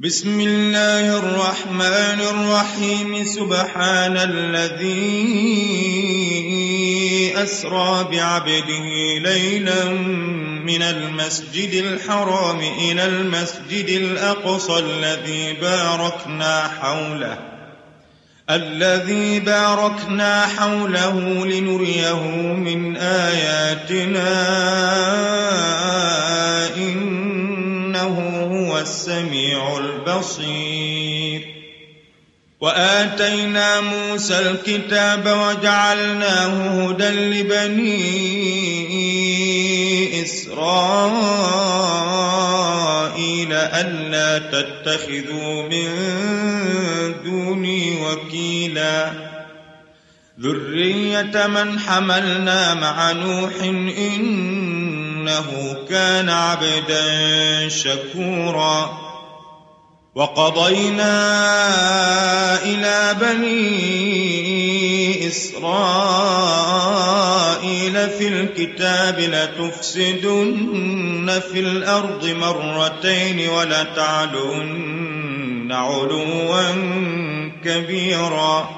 بسم الله الرحمن الرحيم. سبحان الذي أسرى بعبده ليلا من المسجد الحرام إلى المسجد الأقصى الذي باركنا حوله الذي باركنا حوله لنريه من آياتنا. هو السميع البصير. وآتينا موسى الكتاب وجعلناه هدى لبني إسرائيل ألا تتخذوا من دوني وكيلا. ذرية من حملنا مع نوح إنه كان عبدا شكورا. وقضينا إلى بني إسرائيل في الكتاب لتفسدن في الأرض مرتين ولتعلن علوا كبيرا.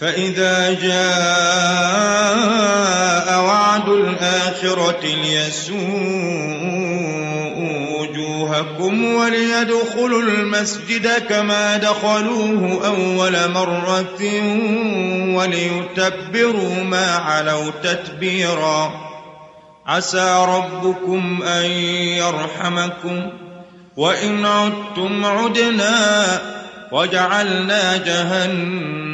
فإذا جاء وعد الآخرة ليسوءوا وجوهكم وليدخلوا المسجد كما دخلوه أول مرة وليتبروا ما علوا تتبيرا. عسى ربكم أن يرحمكم. وإن عدتم عدنا وجعلنا جهنم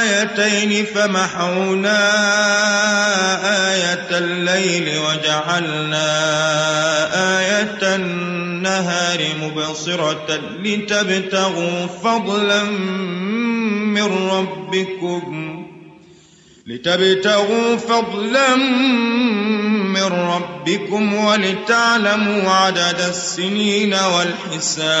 آيتين فمحونا آية الليل وجعلنا آية النهار مبصرة لتبتغوا فضلا من ربكم لتبتغوا فضلا من ربكم ولتعلموا عدد السنين والحساب.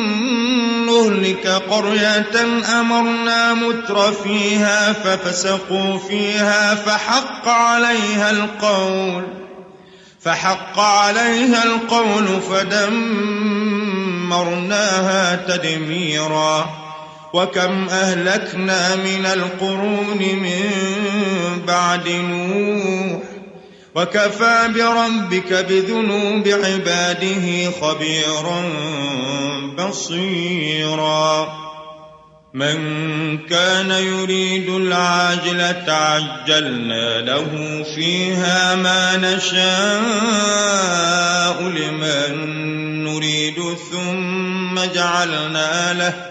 نهلك قرية أمرنا متر فيها ففسقوا فيها فحق عليها القول فحق عليها القول فدمرناها تدميرا. وكم أهلكنا من القرون من بعد نوح وكفى بربك بذنوب عباده خبيرا بصيرا. من كان يريد العاجلة عجلنا له فيها ما نشاء لمن نريد ثم جعلنا له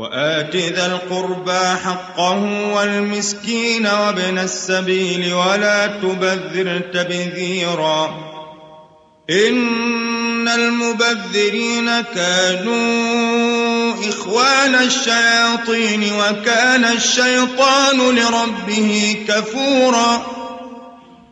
وآت ذا القربى حقه والمسكين وابن السبيل ولا تبذر تبذيرا إن المبذرين كانوا إخوان الشياطين وكان الشيطان لربه كفورا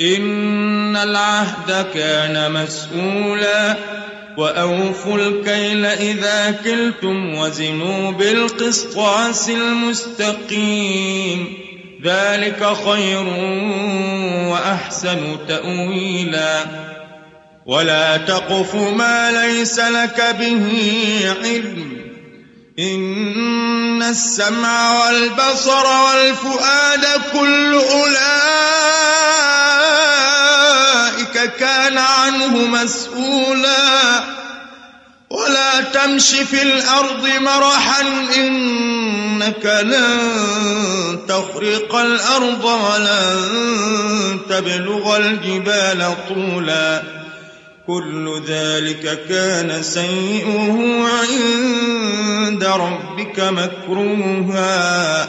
إن العهد كان مسؤولا وأوفوا الكيل إذا كلتم وزنوا بالقسطاس المستقيم ذلك خير وأحسن تأويلاً ولا تقف ما ليس لك به علم إن السمع والبصر والفؤاد كل أولئك كان عنه مسؤولا. ولا تمش في الأرض مرحا إنك لن تخرق الأرض ولن تبلغ الجبال طولا. كل ذلك كان سيئه عند ربك مكروها.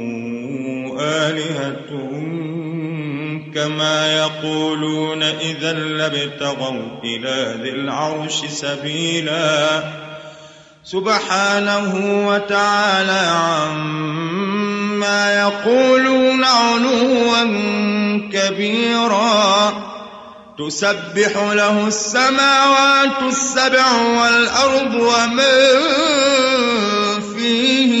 آلهة كما يقولون إذا لابتغوا إلى ذي العرش سبيلا. سبحانه وتعالى عما يقولون علوا كبيرا. تسبح له السماوات السبع والأرض ومن فيهن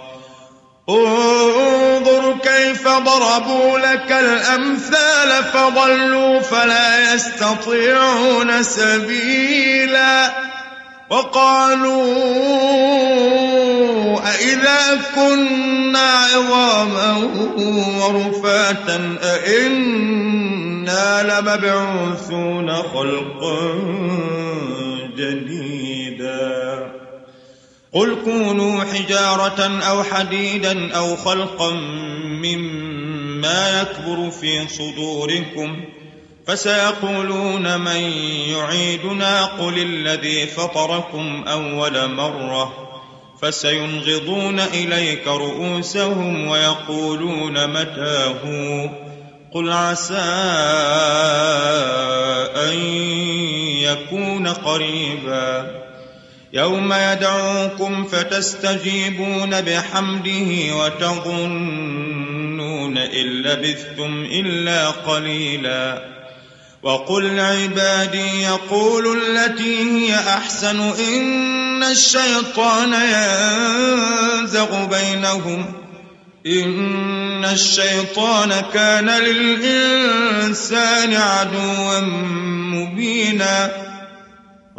انظر كيف ضربوا لك الأمثال فضلوا فلا يستطيعون سبيلا وقالوا أإذا كنا عظاما ورفاتا أإنا لمبعوثون خلقا جديدا قل كونوا حجارة أو حديدا أو خلقا مما يكبر في صدوركم فسيقولون من يعيدنا قل الذي فطركم أول مرة فسينغضون إليك رؤوسهم ويقولون متاه قل عسى أن يكون قريبا يوم يدعوكم فتستجيبون بحمده وتظنون إن لبثتم إلا قليلا. وقل عبادي يقول التي هي أحسن إن الشيطان ينزغ بينهم. إن الشيطان كان للإنسان عدوا مبينا.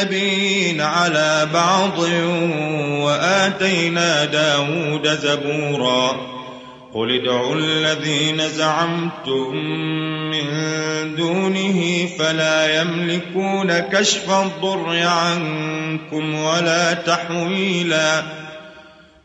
النبيين على بعض وآتينا داود زبورا. قل ادعوا الذين زعمتم من دونه فلا يملكون كشف الضر عنكم ولا تحويلا.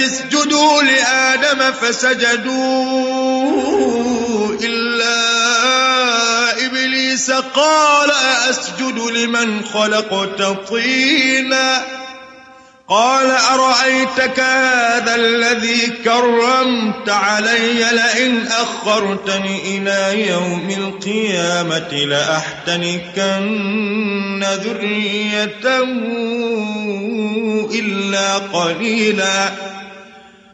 اسجدوا لآدم فسجدوا إلا إبليس قال أسجد لمن خلقت طيناً قال أرأيتك هذا الذي كرمت علي لئن أخرتني إلى يوم القيامة لأحتنكن ذريته إلا قليلا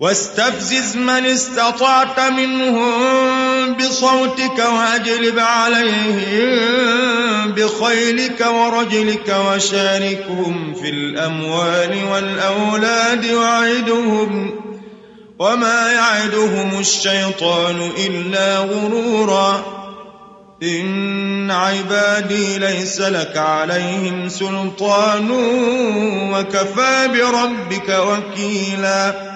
واستفزز من استطعت منهم بصوتك واجلب عليهم بخيلك ورجلك وشاركهم في الأموال والأولاد وعدهم وما يعدهم الشيطان إلا غرورا. إن عبادي ليس لك عليهم سلطان وكفى بربك وكيلا.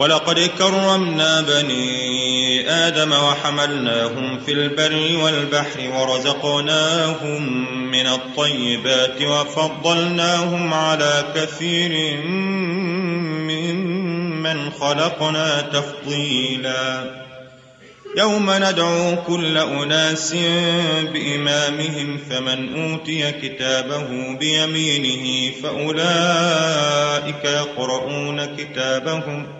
ولقد كرمنا بني آدم وحملناهم في البر والبحر ورزقناهم من الطيبات وفضلناهم على كثير ممن خلقنا تفضيلا. يوم ندعو كل أناس بإمامهم فمن أوتي كتابه بيمينه فأولئك يقرؤون كتابهم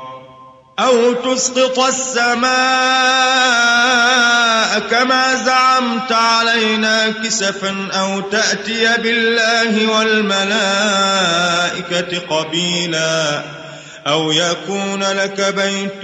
أو تسقط السماء كما زعمت علينا كسفا أو تأتي بالله والملائكة قبيلا أو يكون لك بيت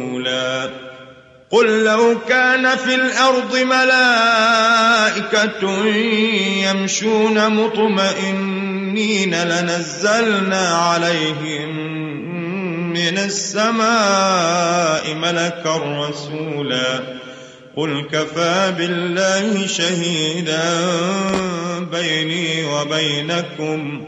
قل لو كان في الأرض ملائكة يمشون مطمئنين لنزلنا عليهم من السماء ملكا رسولا. قل كفى بالله شهيدا بيني وبينكم.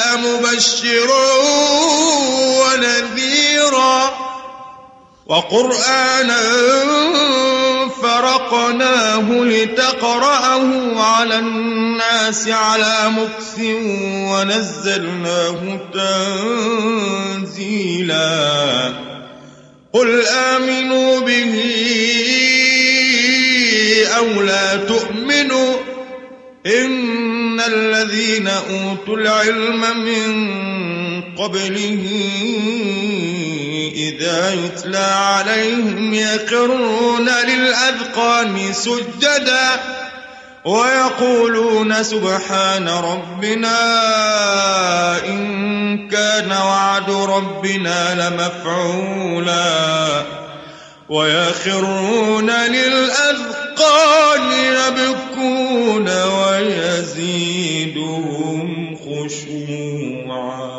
مبشرا ونذيرا وقرآنا فرقناه لتقرأه على الناس على مكث ونزلناه تنزيلا قل آمنوا به أو لا تؤمنوا إن الذين أوتوا العلم من قبله إذا يتلى عليهم يخرون للأذقان سجدا ويقولون سبحان ربنا إن كان وعد ربنا لمفعولا ويخرون للأذقان يبكون ويزيدهم خشوعا